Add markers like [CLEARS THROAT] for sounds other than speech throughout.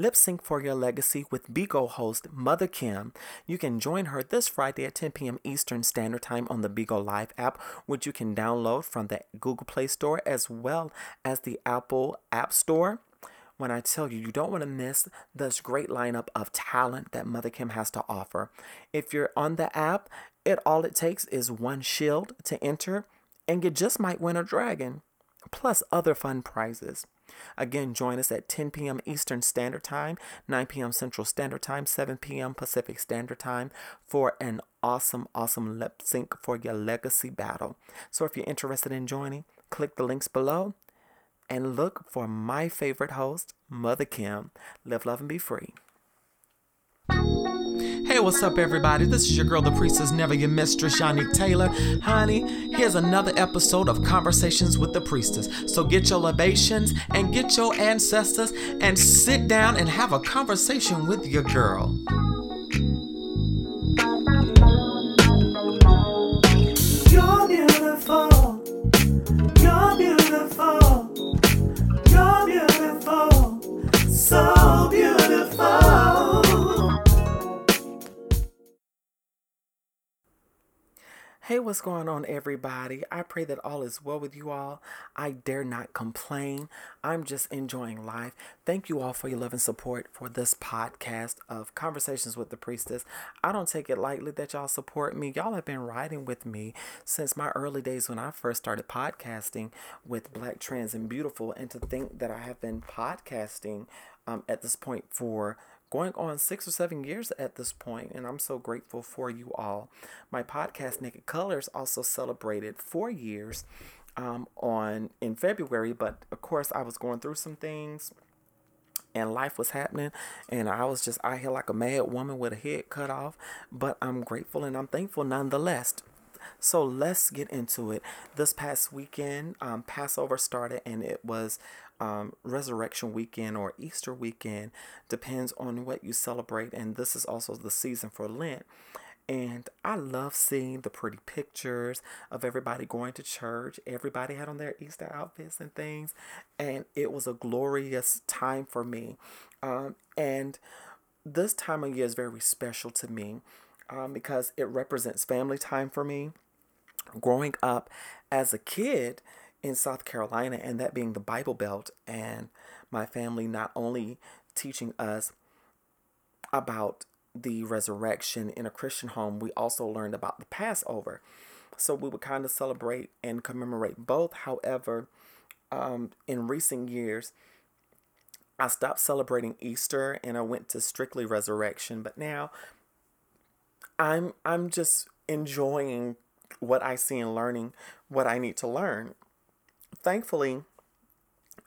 Lip Sync for Your Legacy with Bigo host Mother Kim. You can join her this Friday at 10 p.m. Eastern Standard Time on the Bigo Live app, which you can download from the Google Play Store as well as the Apple App Store. When I tell you, you don't want to miss this great lineup of talent that Mother Kim has to offer. If you're on the app, it all it takes is one shield to enter, and you just might win a dragon, plus other fun prizes. Again, join us at 10 p.m. Eastern Standard Time, 9 p.m. Central Standard Time, 7 p.m. Pacific Standard Time for an awesome, awesome lip sync for your legacy battle. So if you're interested in joining, click the links below and look for my favorite host, Mother Kim. Live, love, and be free. Hey, what's up, everybody? This is your girl, the priestess, never your mistress, Yannick Taylor. Honey, here's another episode of Conversations with the Priestess. So get your libations and get your ancestors and sit down and have a conversation with your girl. You're beautiful. You're beautiful. You're beautiful. So beautiful. Hey, what's going on, everybody? I pray that all is well with you all. I dare not complain. I'm just enjoying life. Thank you all for your love and support for this podcast of Conversations with the Priestess. I don't take it lightly that y'all support me. Y'all have been riding with me since my early days when I first started podcasting with Black Trans and Beautiful. And to think that I have been podcasting um, at this point for going on six or seven years at this point, and I'm so grateful for you all. My podcast, Naked Colors, also celebrated four years um, on in February, but of course, I was going through some things. And life was happening, and I was just out here like a mad woman with a head cut off. But I'm grateful and I'm thankful nonetheless. So let's get into it. This past weekend, um, Passover started, and it was um, Resurrection Weekend or Easter weekend, depends on what you celebrate. And this is also the season for Lent. And I love seeing the pretty pictures of everybody going to church. Everybody had on their Easter outfits and things. And it was a glorious time for me. Um, and this time of year is very special to me um, because it represents family time for me. Growing up as a kid, in South Carolina, and that being the Bible Belt, and my family not only teaching us about the resurrection in a Christian home, we also learned about the Passover. So we would kind of celebrate and commemorate both. However, um, in recent years, I stopped celebrating Easter and I went to strictly resurrection. But now I'm I'm just enjoying what I see and learning what I need to learn thankfully,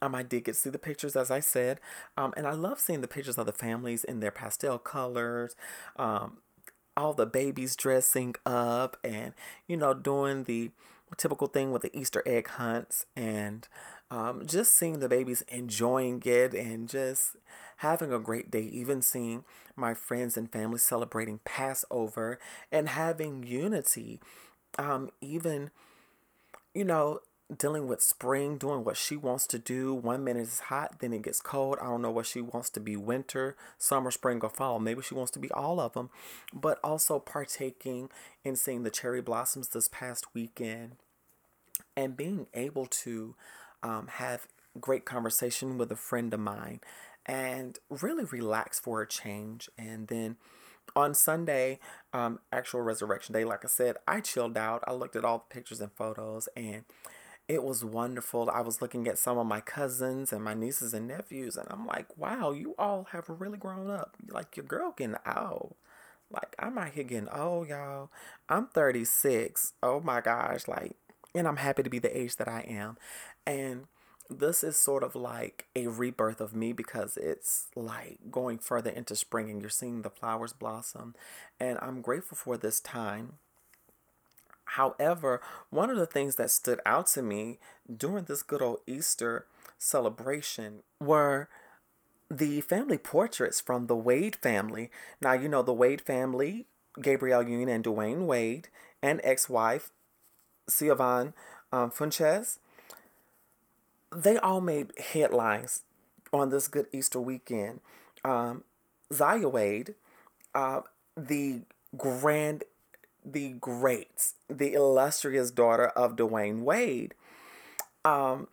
um, I did get to see the pictures, as I said, um, and I love seeing the pictures of the families in their pastel colors, um, all the babies dressing up, and you know, doing the typical thing with the Easter egg hunts, and um, just seeing the babies enjoying it, and just having a great day. Even seeing my friends and family celebrating Passover and having unity. Um, even you know, dealing with spring, doing what she wants to do. One minute it's hot, then it gets cold. I don't know what she wants to be winter, summer, spring, or fall. Maybe she wants to be all of them. But also partaking in seeing the cherry blossoms this past weekend and being able to um, have great conversation with a friend of mine and really relax for a change. And then on Sunday, um, actual resurrection day, like I said, I chilled out. I looked at all the pictures and photos and it was wonderful. I was looking at some of my cousins and my nieces and nephews, and I'm like, wow, you all have really grown up. Like, your girl getting old. Like, I'm out here getting old, y'all. I'm 36. Oh my gosh. Like, and I'm happy to be the age that I am. And this is sort of like a rebirth of me because it's like going further into spring and you're seeing the flowers blossom. And I'm grateful for this time However, one of the things that stood out to me during this good old Easter celebration were the family portraits from the Wade family. Now, you know, the Wade family, Gabrielle Union and Dwyane Wade, and ex wife, Siohvaughn um, Funches, they all made headlines on this good Easter weekend. um, Zaya Wade, uh, the grand, the great, the illustrious daughter of Dwyane Wade. Um,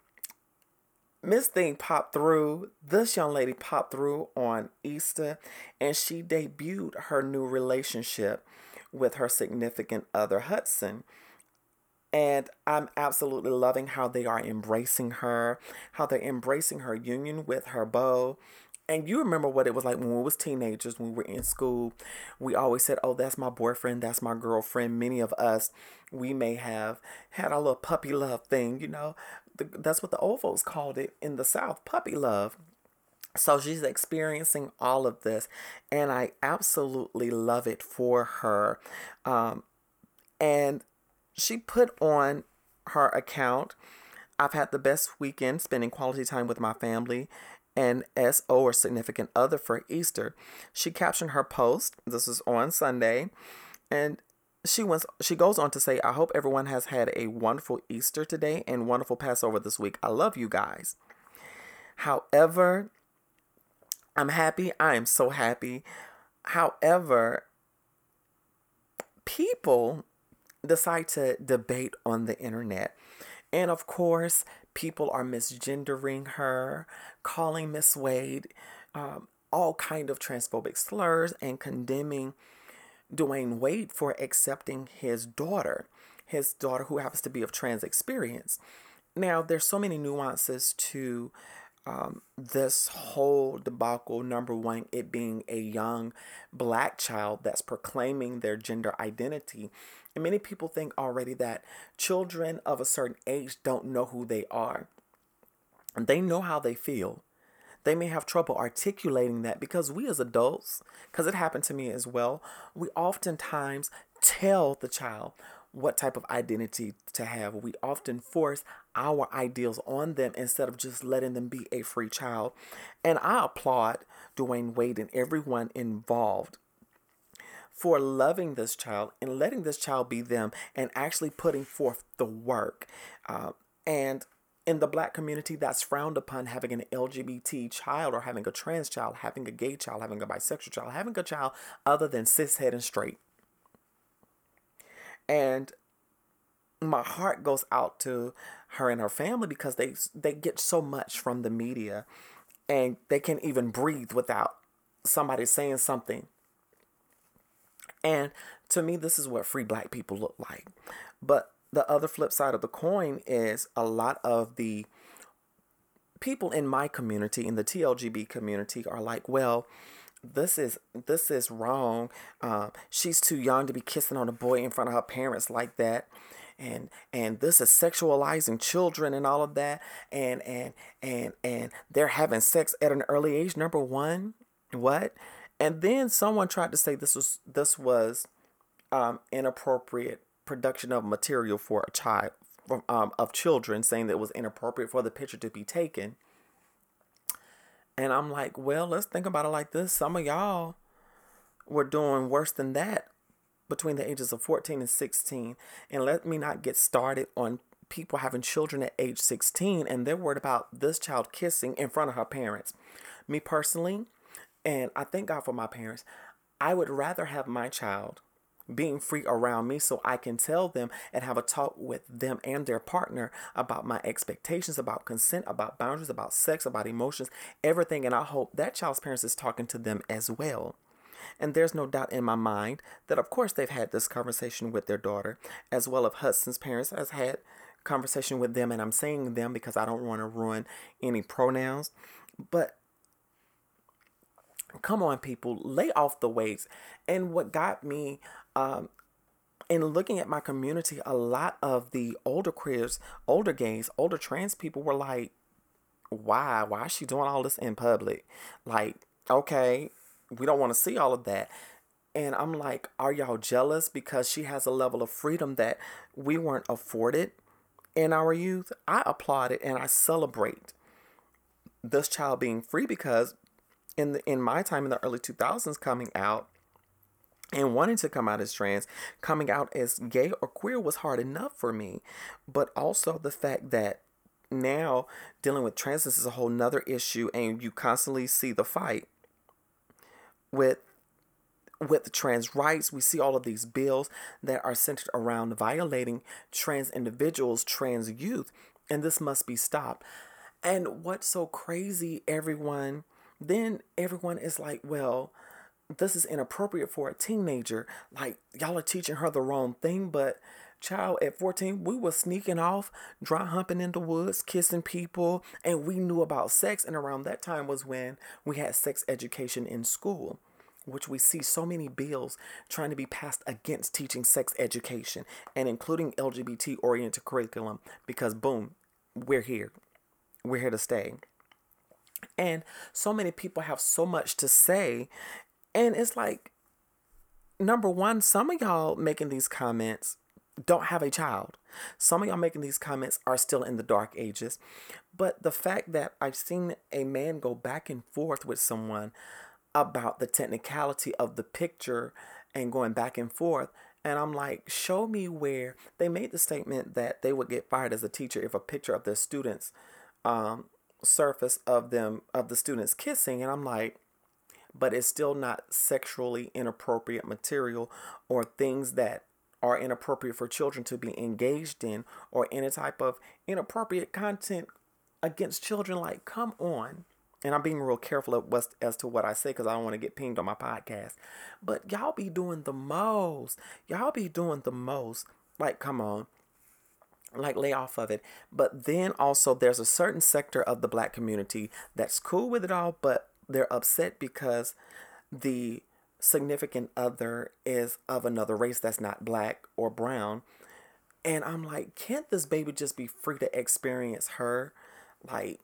Miss Thing popped through. This young lady popped through on Easter and she debuted her new relationship with her significant other, Hudson. And I'm absolutely loving how they are embracing her, how they're embracing her union with her beau. And you remember what it was like when we was teenagers, when we were in school. We always said, "Oh, that's my boyfriend, that's my girlfriend." Many of us, we may have had a little puppy love thing, you know. That's what the old folks called it in the South, puppy love. So she's experiencing all of this, and I absolutely love it for her. Um, and she put on her account, I've had the best weekend spending quality time with my family and SO or significant other for Easter. She captioned her post, this is on Sunday, and she wants she goes on to say, I hope everyone has had a wonderful Easter today and wonderful Passover this week. I love you guys. However, I'm happy. I am so happy. However, people decide to debate on the internet. And of course, people are misgendering her, calling Miss Wade um, all kind of transphobic slurs and condemning Dwyane Wade for accepting his daughter, his daughter who happens to be of trans experience. Now, there's so many nuances to um, this whole debacle, number one, it being a young black child that's proclaiming their gender identity. And many people think already that children of a certain age don't know who they are. They know how they feel. They may have trouble articulating that because we as adults, because it happened to me as well, we oftentimes tell the child what type of identity to have. We often force our ideals on them instead of just letting them be a free child. And I applaud Dwyane Wade and everyone involved for loving this child and letting this child be them and actually putting forth the work. Uh, and in the black community, that's frowned upon having an LGBT child or having a trans child, having a gay child, having a bisexual child, having a child other than cishet and straight. And my heart goes out to her and her family because they they get so much from the media and they can't even breathe without somebody saying something. And to me this is what free black people look like. But the other flip side of the coin is a lot of the people in my community in the TLGB community are like, well, this is this is wrong. Uh, she's too young to be kissing on a boy in front of her parents like that. And and this is sexualizing children and all of that. And and and and they're having sex at an early age. Number one, what? And then someone tried to say this was this was um, inappropriate production of material for a child um, of children, saying that it was inappropriate for the picture to be taken. And I'm like, well, let's think about it like this. Some of y'all were doing worse than that between the ages of 14 and 16. And let me not get started on people having children at age 16 and they're worried about this child kissing in front of her parents. Me personally, and I thank God for my parents, I would rather have my child being free around me so I can tell them and have a talk with them and their partner about my expectations, about consent, about boundaries, about sex, about emotions, everything. And I hope that child's parents is talking to them as well. And there's no doubt in my mind that, of course, they've had this conversation with their daughter, as well as Hudson's parents has had conversation with them. And I'm saying them because I don't want to ruin any pronouns. But come on, people, lay off the Wades. And what got me um, in looking at my community, a lot of the older queers, older gays, older trans people were like, why? Why is she doing all this in public? Like, okay, we don't want to see all of that. And I'm like, are y'all jealous because she has a level of freedom that we weren't afforded in our youth? I applaud it and I celebrate this child being free because in the in my time in the early 2000s coming out and wanting to come out as trans, coming out as gay or queer was hard enough for me. But also the fact that now dealing with trans is a whole nother issue and you constantly see the fight with with the trans rights. We see all of these bills that are centered around violating trans individuals, trans youth, and this must be stopped. And what's so crazy, everyone, then everyone is like, well, this is inappropriate for a teenager. Like, y'all are teaching her the wrong thing, but child at 14 we were sneaking off dry humping in the woods kissing people and we knew about sex and around that time was when we had sex education in school which we see so many bills trying to be passed against teaching sex education and including lgbt oriented curriculum because boom we're here we're here to stay and so many people have so much to say and it's like number one some of y'all making these comments don't have a child. Some of y'all making these comments are still in the dark ages. But the fact that I've seen a man go back and forth with someone about the technicality of the picture and going back and forth. And I'm like, show me where they made the statement that they would get fired as a teacher if a picture of their students um, surface of them, of the students kissing. And I'm like, but it's still not sexually inappropriate material or things that are inappropriate for children to be engaged in or any type of inappropriate content against children. Like come on. And i'm being real careful as to what i say because i don't want to get pinged on my podcast. But y'all be doing the most. Y'all be doing the most. Like come on. Like lay off of it. But then also there's a certain sector of the black community that's cool with it all but they're upset because the significant other is of another race that's not black or brown. And I'm like, can't this baby just be free to experience her? Like,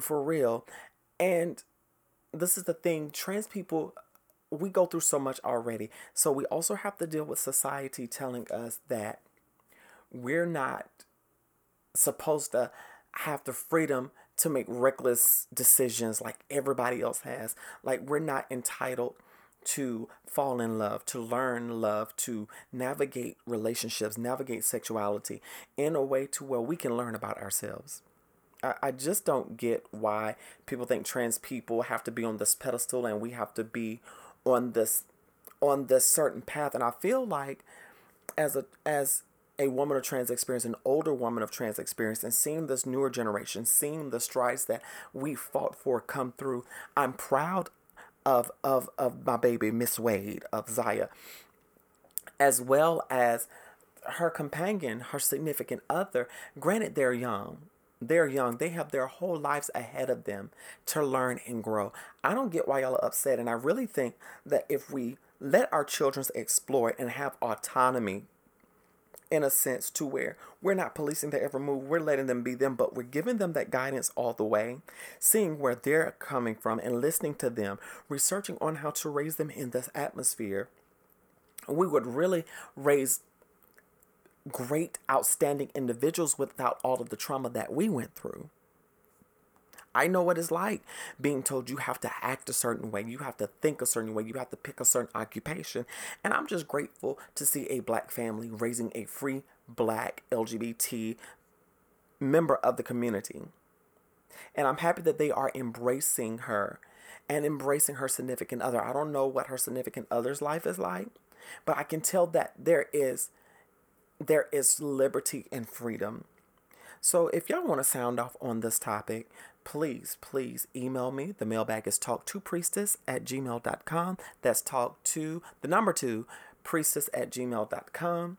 for real. And this is the thing trans people, we go through so much already. So we also have to deal with society telling us that we're not supposed to have the freedom to make reckless decisions like everybody else has. Like, we're not entitled to fall in love, to learn love, to navigate relationships, navigate sexuality in a way to where we can learn about ourselves. I, I just don't get why people think trans people have to be on this pedestal and we have to be on this on this certain path. And I feel like as a as a woman of trans experience, an older woman of trans experience, and seeing this newer generation, seeing the strides that we fought for come through, I'm proud of of of my baby Miss Wade of Zaya, as well as her companion, her significant other. Granted, they're young. They're young. They have their whole lives ahead of them to learn and grow. I don't get why y'all are upset. And I really think that if we let our children explore and have autonomy in a sense to where we're not policing their every move we're letting them be them but we're giving them that guidance all the way seeing where they're coming from and listening to them researching on how to raise them in this atmosphere we would really raise great outstanding individuals without all of the trauma that we went through I know what it's like being told you have to act a certain way, you have to think a certain way, you have to pick a certain occupation. And I'm just grateful to see a black family raising a free black LGBT member of the community. And I'm happy that they are embracing her and embracing her significant other. I don't know what her significant other's life is like, but I can tell that there is there is liberty and freedom. So if y'all want to sound off on this topic, please, please email me. The mailbag is talk to priestess at gmail.com. That's talk to the number two priestess at gmail.com.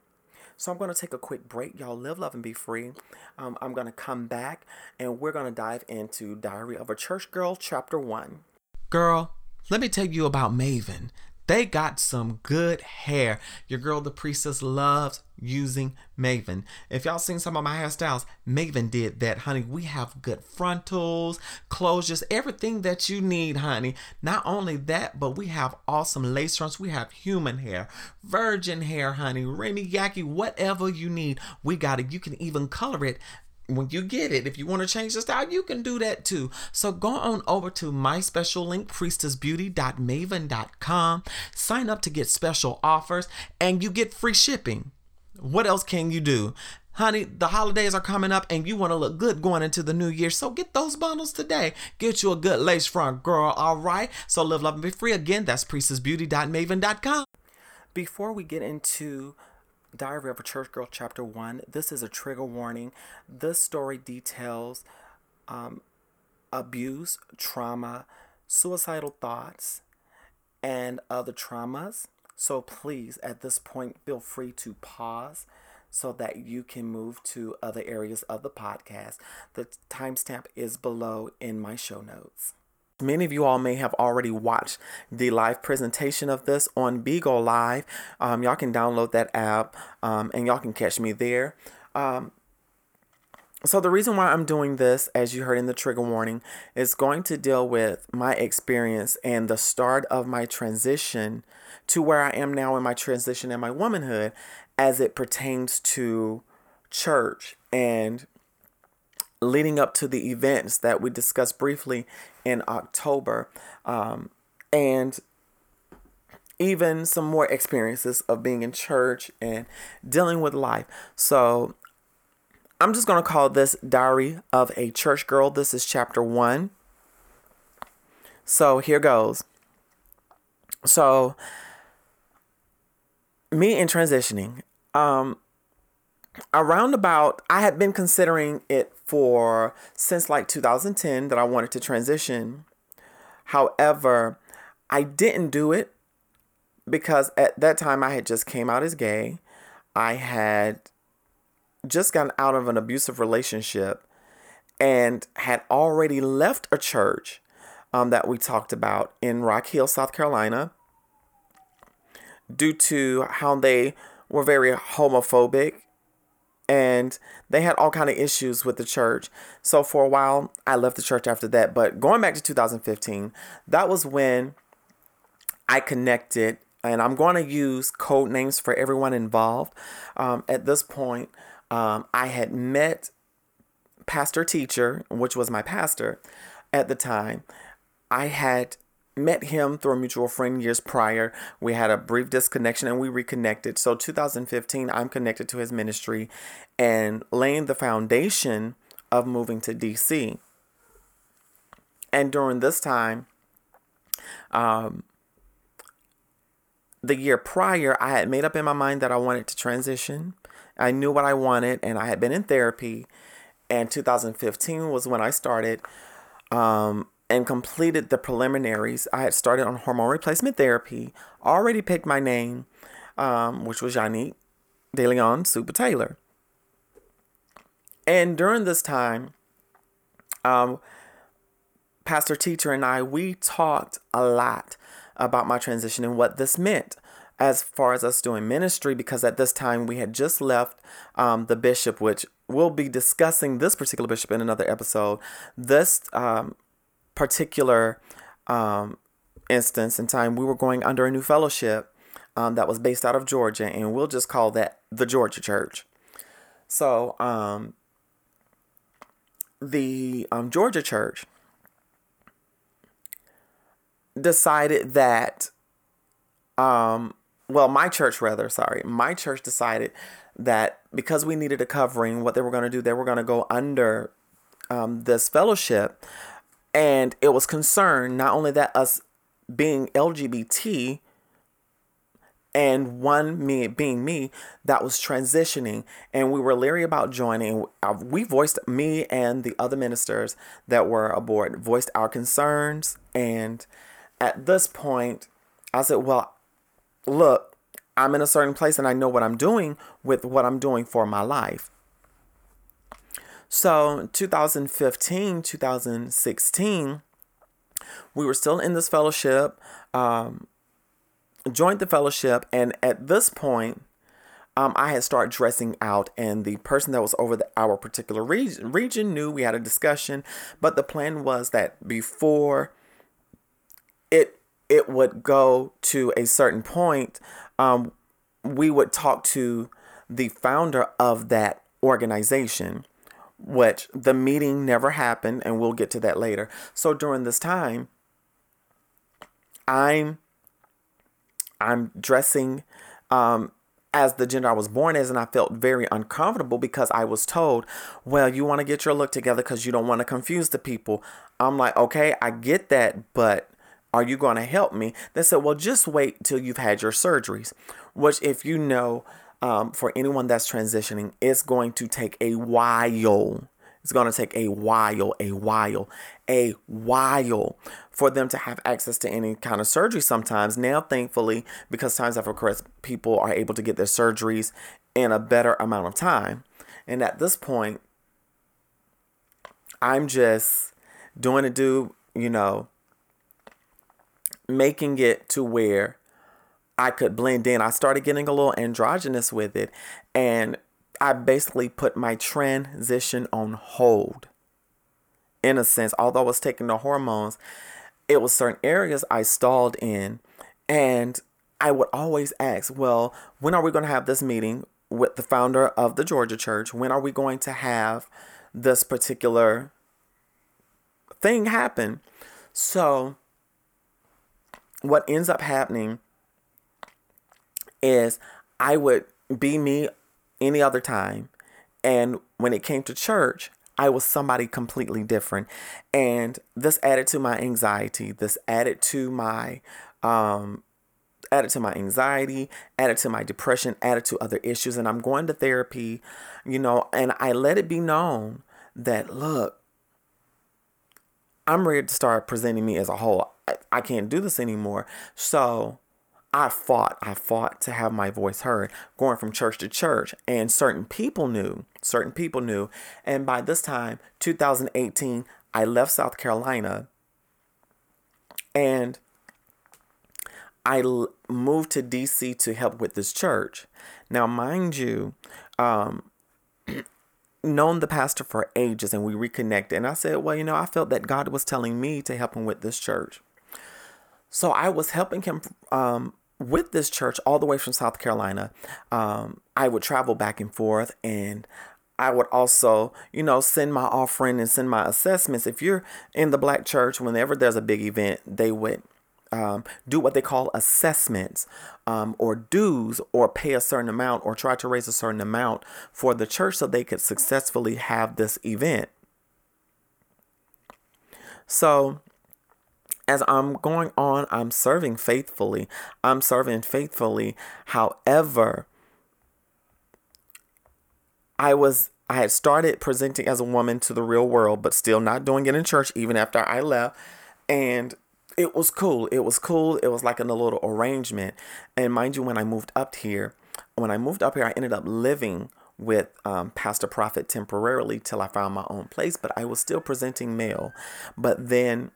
So I'm going to take a quick break. Y'all live, love, and be free. Um, I'm going to come back and we're going to dive into Diary of a Church Girl, Chapter 1. Girl, let me tell you about Maven. They got some good hair. Your girl, the priestess, loves using Maven. If y'all seen some of my hairstyles, Maven did that, honey. We have good frontals, closures, everything that you need, honey. Not only that, but we have awesome lace fronts. We have human hair, virgin hair, honey, Remy Yaki, whatever you need. We got it. You can even color it when you get it, if you want to change the style, you can do that too. So go on over to my special link, priestessbeauty.maven.com. Sign up to get special offers and you get free shipping. What else can you do? Honey, the holidays are coming up and you want to look good going into the new year. So get those bundles today. Get you a good lace front, girl. All right. So live, love, and be free. Again, that's priestessbeauty.maven.com. Before we get into Diary of a Church Girl, Chapter 1, this is a trigger warning. This story details um, abuse, trauma, suicidal thoughts, and other traumas. So please, at this point, feel free to pause so that you can move to other areas of the podcast. The timestamp is below in my show notes. Many of you all may have already watched the live presentation of this on Bigo Live. Um, y'all can download that app um, and y'all can catch me there. Um, so, the reason why I'm doing this, as you heard in the trigger warning, is going to deal with my experience and the start of my transition to where I am now in my transition and my womanhood as it pertains to church and leading up to the events that we discussed briefly in October. Um, and even some more experiences of being in church and dealing with life. So I'm just going to call this Diary of a Church Girl. This is chapter one. So here goes. So, me in transitioning, um, around about, I had been considering it for since like 2010 that I wanted to transition. However, I didn't do it because at that time I had just came out as gay. I had just gotten out of an abusive relationship and had already left a church um, that we talked about in Rock Hill, South Carolina, due to how they were very homophobic and they had all kind of issues with the church. So for a while, I left the church after that. But going back to 2015, that was when I connected, and I'm going to use code names for everyone involved. Um, at this point, um, I had met pastor teacher, which was my pastor at the time. I had met him through a mutual friend years prior. We had a brief disconnection and we reconnected. So 2015, I'm connected to his ministry and laying the foundation of moving to DC. And during this time, um, the year prior, I had made up in my mind that I wanted to transition. I knew what I wanted, and I had been in therapy. And 2015 was when I started um, and completed the preliminaries. I had started on hormone replacement therapy, already picked my name, um, which was Yannick DeLeon Super Taylor. And during this time, um, Pastor Teacher and I, we talked a lot about my transition and what this meant as far as us doing ministry because at this time we had just left um, the bishop, which we'll be discussing this particular bishop in another episode. This um, particular um, instance in time, we were going under a new fellowship um, that was based out of Georgia, and we'll just call that the Georgia Church. So, um, the um, Georgia Church decided that um well, my church rather, sorry, my church decided that because we needed a covering, what they were going to do, they were going to go under um, this fellowship. And it was concerned not only that us being LGBT and one me being me that was transitioning. And we were leery about joining. We voiced me and the other ministers that were aboard voiced our concerns. And at this point i said well look, I'm in a certain place and I know what I'm doing with what I'm doing for my life. So, 2015, 2016, we were still in this fellowship, um, joined the fellowship, and at this point, um, I had started dressing out, and the person that was over the, our particular region, region knew we had a discussion. But the plan was that before it it would go to a certain point, um, we would talk to the founder of that organization, which the meeting never happened, and we'll get to that later. So during this time, I'm I'm dressing um, as the gender I was born as, and I felt very uncomfortable because I was told, well, you want to get your look together because you don't want to confuse the people. I'm like, okay, I get that, but are you going to help me? They said, well, just wait till you've had your surgeries, which, if you know, um, for anyone that's transitioning, it's going to take a while. It's going to take a while, a while, a while for them to have access to any kind of surgery sometimes. Now, thankfully, because times have progressed, people are able to get their surgeries in a better amount of time. And at this point, I'm just doing it, do, you know, making it to where I could blend in. I started getting a little androgynous with it, and I basically put my transition on hold. In a sense, although I was taking the hormones, it was certain areas I stalled in, and I would always ask, "Well, when are we going to have this meeting with the founder of the Georgia Church? When are we going to have this particular thing happen?" So, what ends up happening is I would be me any other time. And when it came to church, I was somebody completely different. And this added to my anxiety. This added to my um added to my anxiety, added to my depression, added to other issues. And I'm going to therapy, you know, and I let it be known that look, I'm ready to start presenting me as a whole. I, I can't do this anymore. So I fought. I fought to have my voice heard, going from church to church. And certain people knew, certain people knew. And by this time, 2018, I left South Carolina and I l- moved to DC to help with this church. Now, mind you, um, [CLEARS THROAT] known the pastor for ages and we reconnected. And I said, well, you know, I felt that God was telling me to help him with this church. So I was helping him um, with this church all the way from South Carolina, um, I would travel back and forth and I would also, you know, send my offering and send my assessments. If you're in the black church, whenever there's a big event, they would um, do what they call assessments um, or dues or pay a certain amount or try to raise a certain amount for the church so they could successfully have this event. So as I'm going on, I'm serving faithfully. I'm serving faithfully. However, I was I had started presenting as a woman to the real world, but still not doing it in church even after I left. And it was cool. It was cool. It was like in a little arrangement. And mind you, when I moved up here, when I moved up here, I ended up living with um, Pastor Prophet temporarily till I found my own place, but I was still presenting male. But then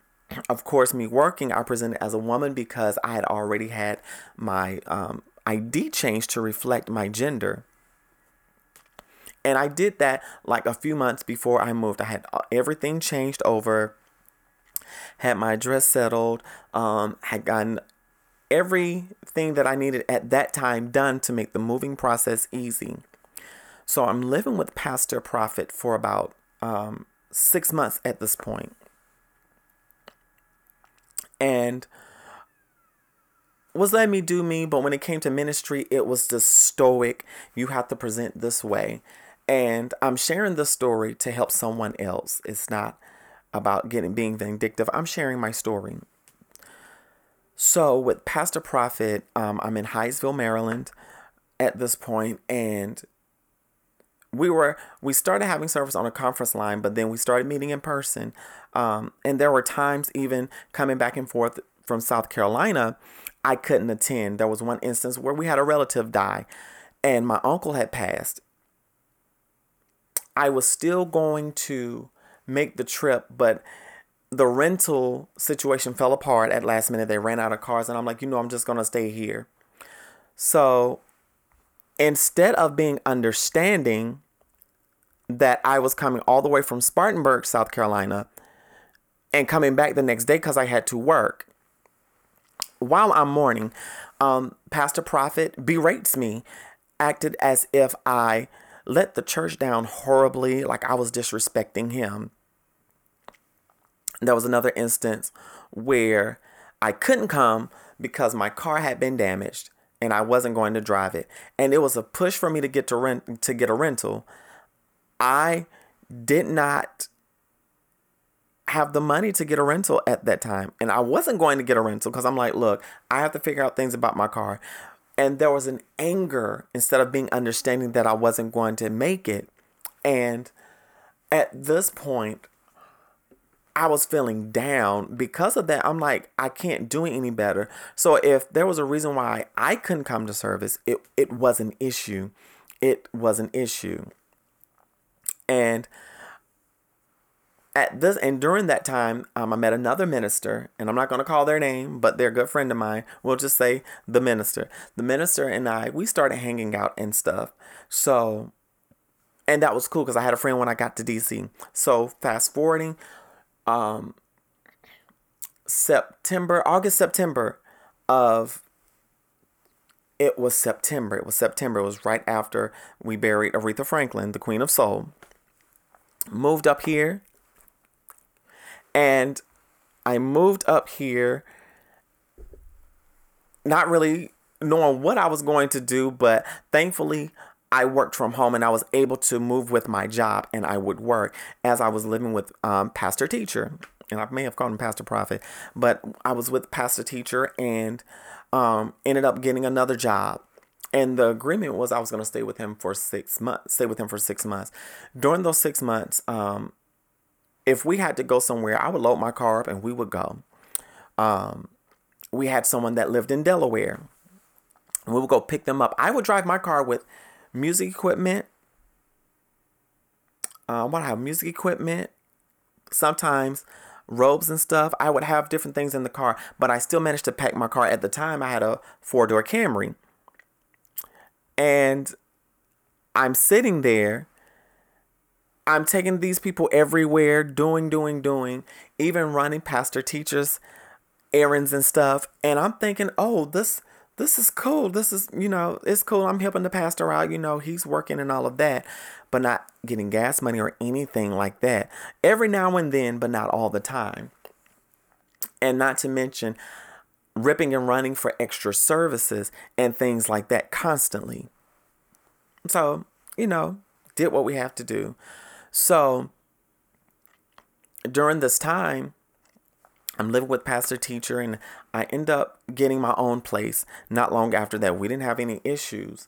of course, me working, I presented as a woman because I had already had my um, ID changed to reflect my gender. And I did that like a few months before I moved. I had uh, everything changed over, had my address settled, um, had gotten everything that I needed at that time done to make the moving process easy. So I'm living with Pastor Prophet for about um, six months at this point and was let me do me, but when it came to ministry, it was just stoic. You have to present this way. And I'm sharing this story to help someone else. It's not about getting being vindictive. I'm sharing my story. So with Pastor Prophet, um, I'm in Hyattsville, Maryland at this point, and we were we started having service on a conference line, but then we started meeting in person. Um, and there were times even coming back and forth from South Carolina, I couldn't attend. There was one instance where we had a relative die, and my uncle had passed. I was still going to make the trip, but the rental situation fell apart at last minute. They ran out of cars, and I'm like, you know, I'm just gonna stay here. So instead of being understanding that I was coming all the way from Spartanburg, South Carolina, and coming back the next day because I had to work. While I'm mourning, um, Pastor Prophet berates me, acted as if I let the church down horribly, like I was disrespecting him. There was another instance where I couldn't come because my car had been damaged and I wasn't going to drive it. And it was a push for me to get to rent to get a rental. I did not have the money to get a rental at that time. And I wasn't going to get a rental because I'm like, look, I have to figure out things about my car. And there was an anger instead of being understanding that I wasn't going to make it. And at this point, I was feeling down because of that. I'm like, I can't do it any better. So if there was a reason why I couldn't come to service, it it was an issue. It was an issue. And at this and during that time, um, I met another minister, and I'm not going to call their name, but they're a good friend of mine. We'll just say the minister. The minister and I, we started hanging out and stuff. So, and that was cool because I had a friend when I got to DC. So fast forwarding, um, September, August, September of it was September. It was September. It was right after we buried Aretha Franklin, the Queen of Soul. Moved up here and I moved up here not really knowing what I was going to do, but thankfully I worked from home and I was able to move with my job and I would work as I was living with um, pastor teacher. And I may have called him pastor prophet, but I was with pastor teacher and um, ended up getting another job. And the agreement was I was going to stay with him for six months, stay with him for six months. During those six months, um, if we had to go somewhere, I would load my car up and we would go. Um, we had someone that lived in Delaware. We would go pick them up. I would drive my car with music equipment. Um, I have music equipment. Sometimes robes and stuff. I would have different things in the car, but I still managed to pack my car. At the time, I had a four door Camry. And I'm sitting there I'm taking these people everywhere, doing, doing, doing, even running pastor teachers errands and stuff. And I'm thinking, oh, this this is cool. This is, you know, it's cool. I'm helping the pastor out, you know, he's working and all of that, but not getting gas money or anything like that. Every now and then, but not all the time. And not to mention ripping and running for extra services and things like that constantly. So, you know, did what we have to do. So during this time, I'm living with pastor teacher and I end up getting my own place not long after that. We didn't have any issues.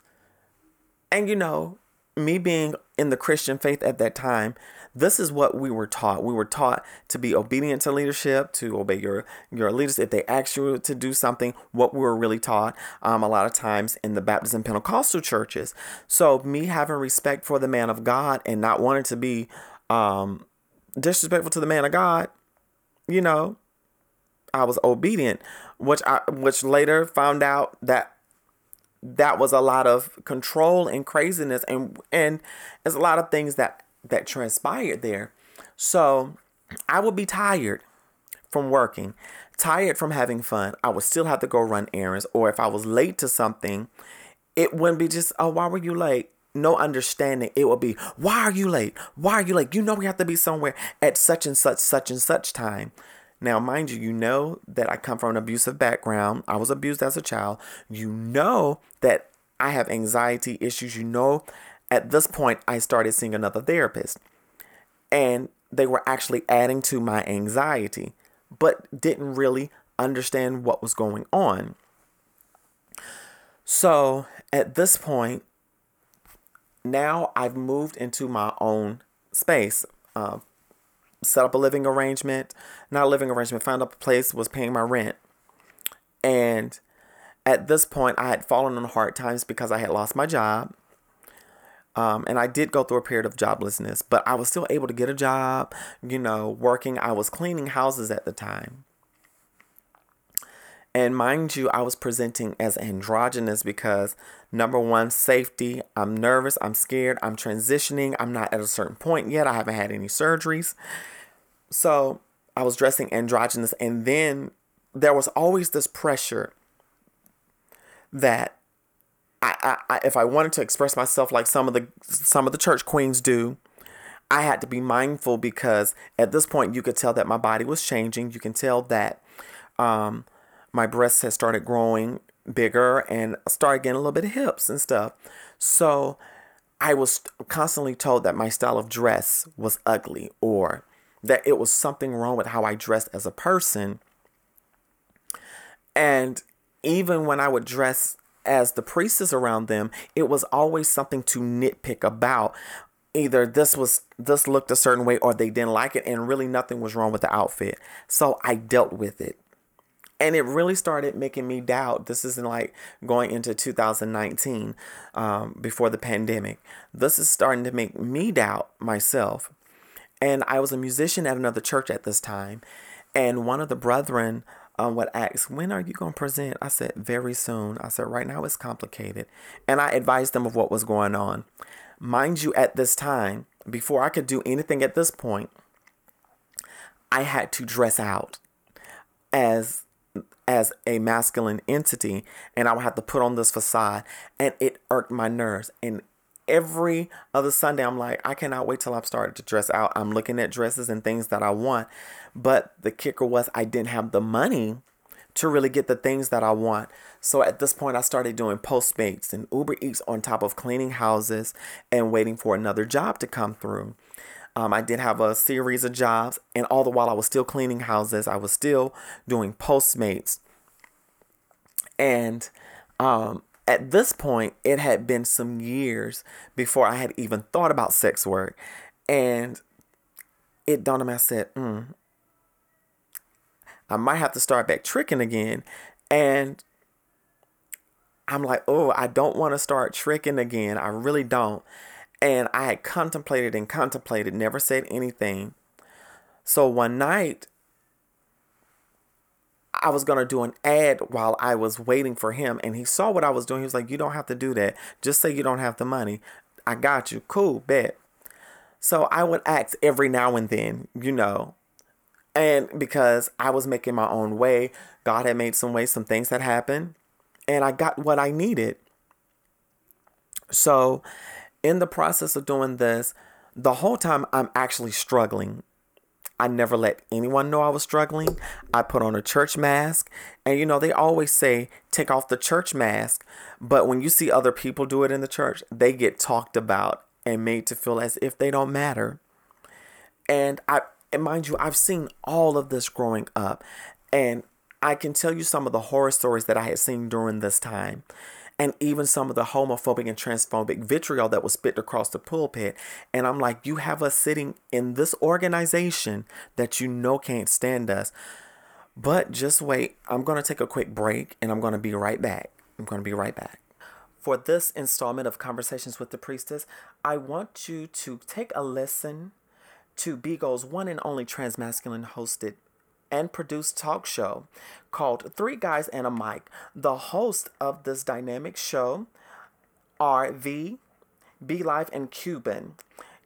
And you know, me being in the Christian faith at that time, this is what we were taught. We were taught to be obedient to leadership, to obey your your leaders if they ask you to do something. What we were really taught um, a lot of times in the Baptist and Pentecostal churches. So me having respect for the man of God and not wanting to be um, disrespectful to the man of God, you know, I was obedient, which I which later found out that that was a lot of control and craziness and and there's a lot of things that that transpired there. So i would be tired from working tired from having fun. I would still have to go run errands or if i was late to something it wouldn't be just oh why were you late? No understanding. It would be why are you late? Why are you late? You know we have to be somewhere at such and such such and such time now, mind you, you know that I come from an abusive background. I was abused as a child. You know that I have anxiety issues. You know, at this point, I started seeing another therapist, and they were actually adding to my anxiety, but didn't really understand what was going on. So at this point, now I've moved into my own space. Uh, set up a living arrangement, not a living arrangement, found up a place, was paying my rent. And at this point, I had fallen on hard times because I had lost my job. Um, and I did go through a period of joblessness, but I was still able to get a job, you know, working. I was cleaning houses at the time. And mind you, I was presenting as androgynous because number one, safety. I'm nervous. I'm scared. I'm transitioning. I'm not at a certain point yet. I haven't had any surgeries. So I was dressing androgynous. And then there was always this pressure that I, I, if I wanted to express myself like some of the some of the church queens do, I had to be mindful because at this point you could tell that my body was changing. You can tell that um, my breasts had started growing bigger and started getting a little bit of hips and stuff. So I was constantly told that my style of dress was ugly or that it was something wrong with how I dressed as a person. And even when I would dress as the priestess around them, it was always something to nitpick about. Either this was this looked a certain way or they didn't like it and really nothing was wrong with the outfit. So I dealt with it and it really started making me doubt this isn't like going into 2019 um, before the pandemic. This is starting to make me doubt myself. And i was a musician at another church at this time and one of the brethren um, would ask when are you going to present? I said very soon. I said right now it's complicated. And i advised them of what was going on. Mind you at this time before i could do anything at this point i had to dress out as as a masculine entity and I would have to put on this facade and it irked my nerves. And every other Sunday I'm like, I cannot wait till I've started to dress out. I'm looking at dresses and things that I want. But the kicker was I didn't have the money to really get the things that I want. So at this point I started doing Postmates and Uber Eats on top of cleaning houses and waiting for another job to come through. Um, I did have a series of jobs, and all the while I was still cleaning houses, I was still doing Postmates. And um, at this point, it had been some years before I had even thought about sex work. And it dawned on me, I said, mm, I might have to start back tricking again. And I'm like, oh, I don't want to start tricking again. I really don't. And I had contemplated and contemplated, never said anything. So one night, I was going to do an ad while I was waiting for him. And he saw what I was doing. He was like, You don't have to do that. Just say you don't have the money. I got you. Cool, bet. So I would act every now and then, you know. And because I was making my own way, God had made some ways, some things that happened. And I got what I needed. So in the process of doing this, the whole time I'm actually struggling. I never let anyone know I was struggling. I put on a church mask. And you know, they always say take off the church mask. But when you see other people do it in the church, they get talked about and made to feel as if they don't matter. And I and mind you, I've seen all of this growing up. And I can tell you some of the horror stories that I had seen during this time and even some of the homophobic and transphobic vitriol that was spit across the pulpit. And I'm like, you have us sitting in this organization that you know can't stand us. But just wait, I'm going to take a quick break and I'm going to be right back. I'm going to be right back. For this installment of Conversations with the Priestess, I want you to take a listen to Bigo's one and only transmasculine hosted and produced talk show called Three Guys and a Mic. The host of this dynamic show are V, Be Live, and Cuban.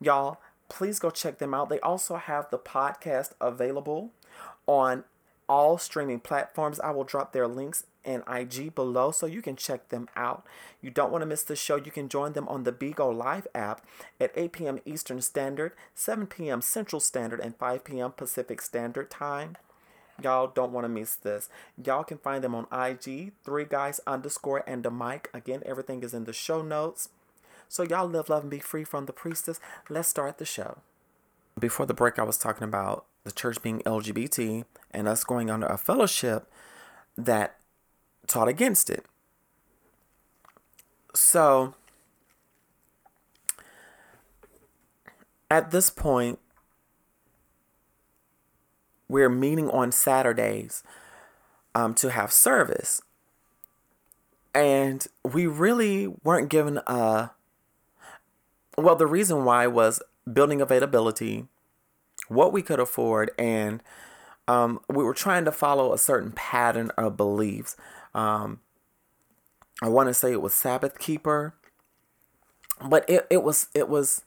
Y'all, please go check them out. They also have the podcast available on all streaming platforms. I will drop their links and IG below so you can check them out. You don't want to miss the show. You can join them on the Bigo Live app at 8 p.m. Eastern Standard, 7 p.m. Central Standard, and 5 p.m. Pacific Standard Time. Y'all don't want to miss this. Y'all can find them on IG, three guys underscore and the mic. Again, everything is in the show notes. So y'all live, love, and be free from the priestess. Let's start the show. Before the break, I was talking about the church being LGBT and us going under a fellowship that taught against it. So at this point, we're meeting on Saturdays um, to have service. And we really weren't given a. Well, the reason why was building availability, what we could afford, and um, we were trying to follow a certain pattern of beliefs. Um, I want to say it was Sabbath keeper, but it, it was it was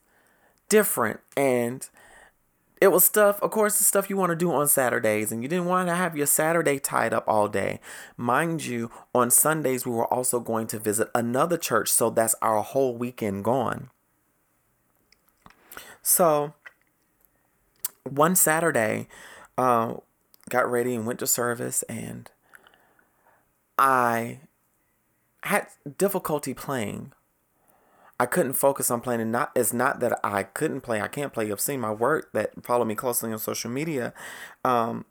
different and it was stuff, of course, the stuff you want to do on Saturdays, and you didn't want to have your Saturday tied up all day. Mind you, on Sundays, we were also going to visit another church, so that's our whole weekend gone. So, one Saturday, uh, got ready and went to service, and I had difficulty playing. I couldn't focus on playing. And not it's not that I couldn't play. I can't play. You've seen my work that follow me closely on social media. Um,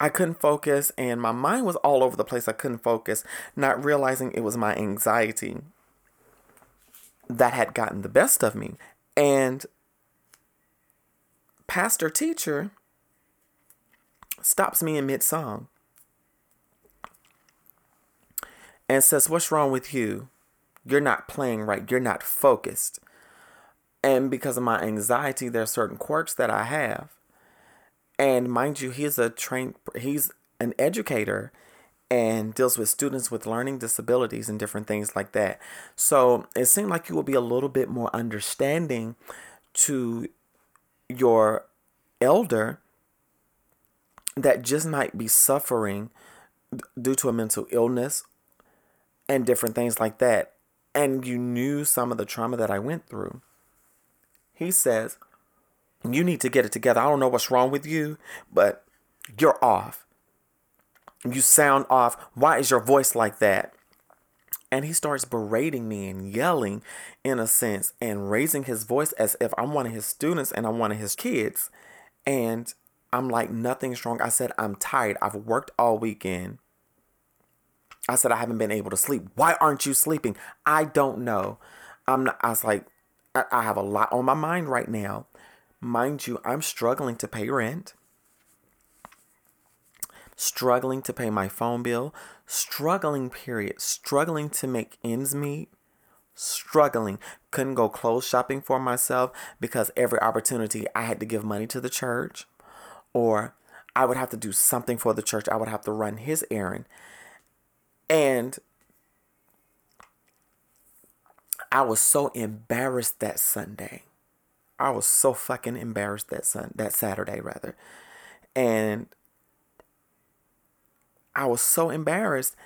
I couldn't focus, and my mind was all over the place. I couldn't focus, not realizing it was my anxiety that had gotten the best of me. And pastor teacher stops me in mid song and says, What's wrong with you? You're not playing right. You're not focused. And because of my anxiety, there are certain quirks that I have. And mind you, he's a trained, he's an educator and deals with students with learning disabilities and different things like that. So it seemed like you would be a little bit more understanding to your elder that just might be suffering due to a mental illness and different things like that. And you knew some of the trauma that I went through. He says, You need to get it together. I don't know what's wrong with you, but you're off. You sound off. Why is your voice like that? And he starts berating me and yelling, in a sense, and raising his voice as if I'm one of his students and I'm one of his kids. And I'm like, nothing's wrong. I said, I'm tired. I've worked all weekend. I said, I haven't been able to sleep. Why aren't you sleeping? I don't know. I'm not, I was like, I, I have a lot on my mind right now. Mind you, I'm struggling to pay rent, struggling to pay my phone bill, struggling, period, struggling to make ends meet, struggling. Couldn't go clothes shopping for myself because every opportunity I had to give money to the church or I would have to do something for the church. I would have to run his errand. And I was so embarrassed that Sunday. I was so fucking embarrassed that sun that Saturday rather. And I was so embarrassed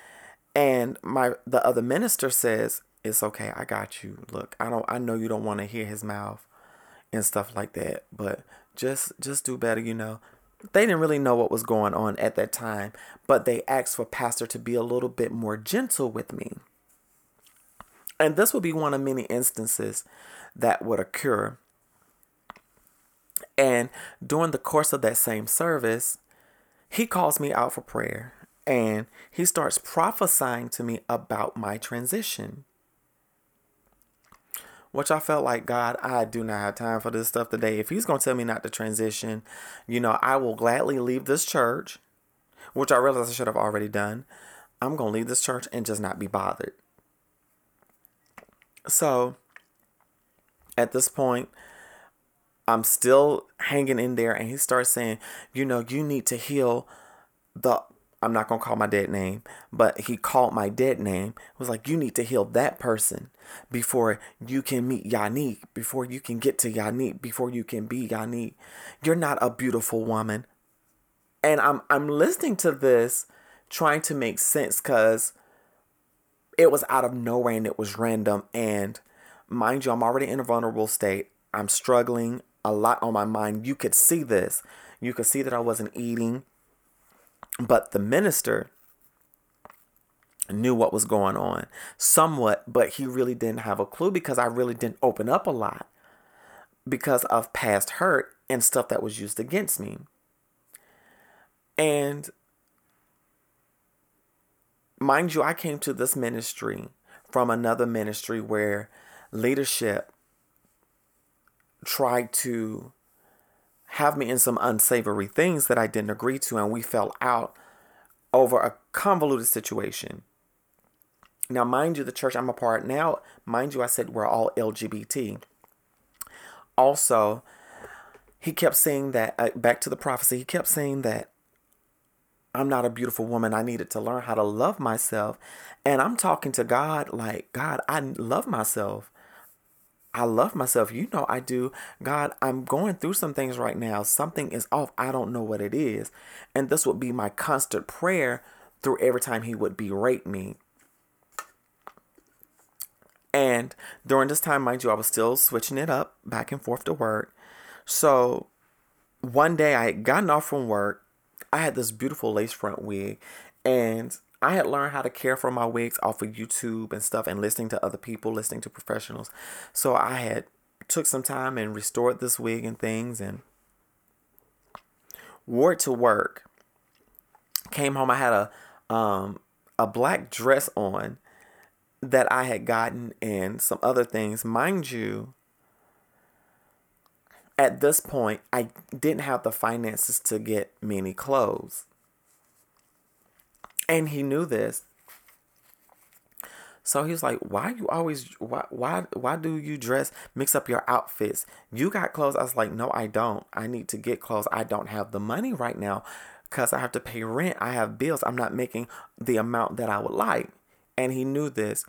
and my the other minister says, "It's okay. I got you. Look, I don't I know you don't want to hear his mouth and stuff like that, but just just do better, you know they didn't really know what was going on at that time, but they asked for Pastor to be a little bit more gentle with me. And this would be one of many instances that would occur. And during the course of that same service, he calls me out for prayer and he starts prophesying to me about my transition which I felt like, God, I do not have time for this stuff today. If He's going to tell me not to transition, you know, I will gladly leave this church, which I realize I should have already done. I'm going to leave this church and just not be bothered. So at this point, I'm still hanging in there, and he starts saying, You know, you need to heal the I'm not gonna call my dead name, but he called my dead name. It was like you need to heal that person before you can meet Yannick, before you can get to Yannick, before you can be Yannick. You're not a beautiful woman. And I'm I'm listening to this trying to make sense because it was out of nowhere and it was random. And mind you, I'm already in a vulnerable state. I'm struggling a lot on my mind. You could see this. You could see that I wasn't eating. But the minister knew what was going on somewhat, but he really didn't have a clue because I really didn't open up a lot because of past hurt and stuff that was used against me. And mind you, I came to this ministry from another ministry where leadership tried to have me in some unsavory things that I didn't agree to, and we fell out over a convoluted situation. Now, mind you, the church I'm a part now, mind you, I said we're all LGBT. Also, he kept saying that, uh, back to the prophecy, he kept saying that I'm not a beautiful woman. I needed to learn how to love myself. And I'm talking to God like, God, I love myself. I love myself. You know I do. God, I'm going through some things right now. Something is off. I don't know what it is. And this would be my constant prayer through every time he would berate me. And during this time, mind you, I was still switching it up back and forth to work. So one day I had gotten off from work. I had this beautiful lace front wig and I had learned how to care for my wigs off of YouTube and stuff and listening to other people, listening to professionals. So I had took some time and restored this wig and things and wore it to work. Came home, I had a um a black dress on that I had gotten and some other things. Mind you, at this point, I didn't have the finances to get many clothes. And he knew this. So he was like, "Why you always why why why do you dress mix up your outfits? You got clothes." I was like, "No, I don't. I need to get clothes. I don't have the money right now cuz I have to pay rent. I have bills. I'm not making the amount that I would like." And he knew this.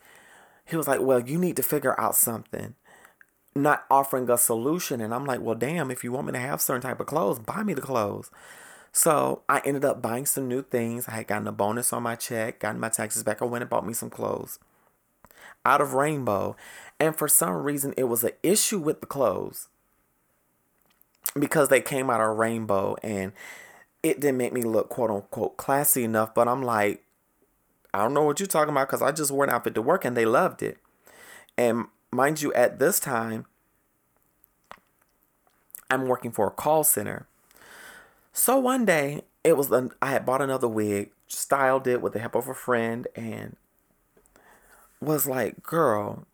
He was like, "Well, you need to figure out something." Not offering a solution, and I'm like, "Well, damn, if you want me to have certain type of clothes, buy me the clothes." So I ended up buying some new things. I had gotten a bonus on my check, gotten my taxes back. I went and bought me some clothes out of Rainbow. And for some reason, it was an issue with the clothes because they came out of Rainbow and it didn't make me look quote unquote classy enough. But I'm like, I don't know what you're talking about because I just wore an outfit to work and they loved it. And mind you, at this time, I'm working for a call center. So one day, it was I had bought another wig, styled it with the help of a friend, and was like, "Girl,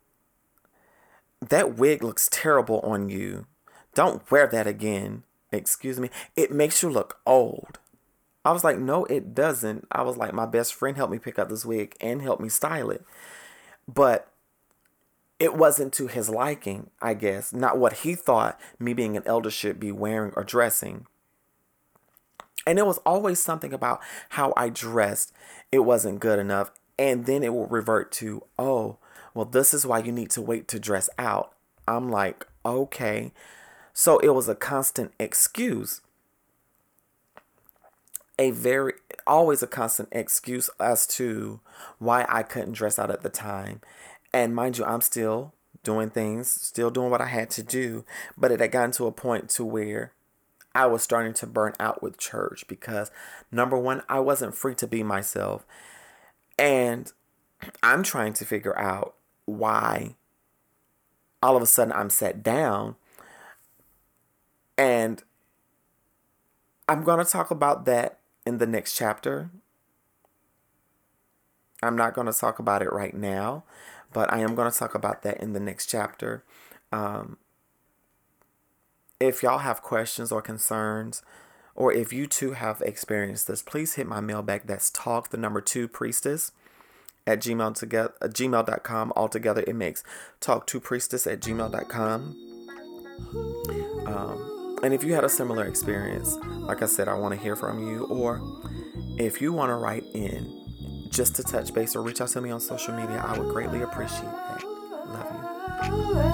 that wig looks terrible on you. Don't wear that again." Excuse me. It makes you look old. I was like, "No, it doesn't." I was like, "My best friend helped me pick up this wig and helped me style it." But it wasn't to his liking, I guess, not what he thought me being an elder should be wearing or dressing. And it was always something about how I dressed. It wasn't good enough. And then it will revert to, oh, well, this is why you need to wait to dress out. I'm like, okay. So it was a constant excuse. A very, always a constant excuse as to why I couldn't dress out at the time. And mind you, I'm still doing things, still doing what I had to do. But it had gotten to a point to where I was starting to burn out with church because number one, I wasn't free to be myself. And I'm trying to figure out why all of a sudden I'm set down. And I'm going to talk about that in the next chapter. I'm not going to talk about it right now, but I am going to talk about that in the next chapter. Um, if y'all have questions or concerns, or if you too have experienced this, please hit my mailbag. That's talk the number two priestess at gmail together uh, gmail.com altogether it makes talk to priestess at gmail.com um, and if you had a similar experience like i said i want to hear from you or if you want to write in just to touch base or reach out to me on social media i would greatly appreciate that. Love you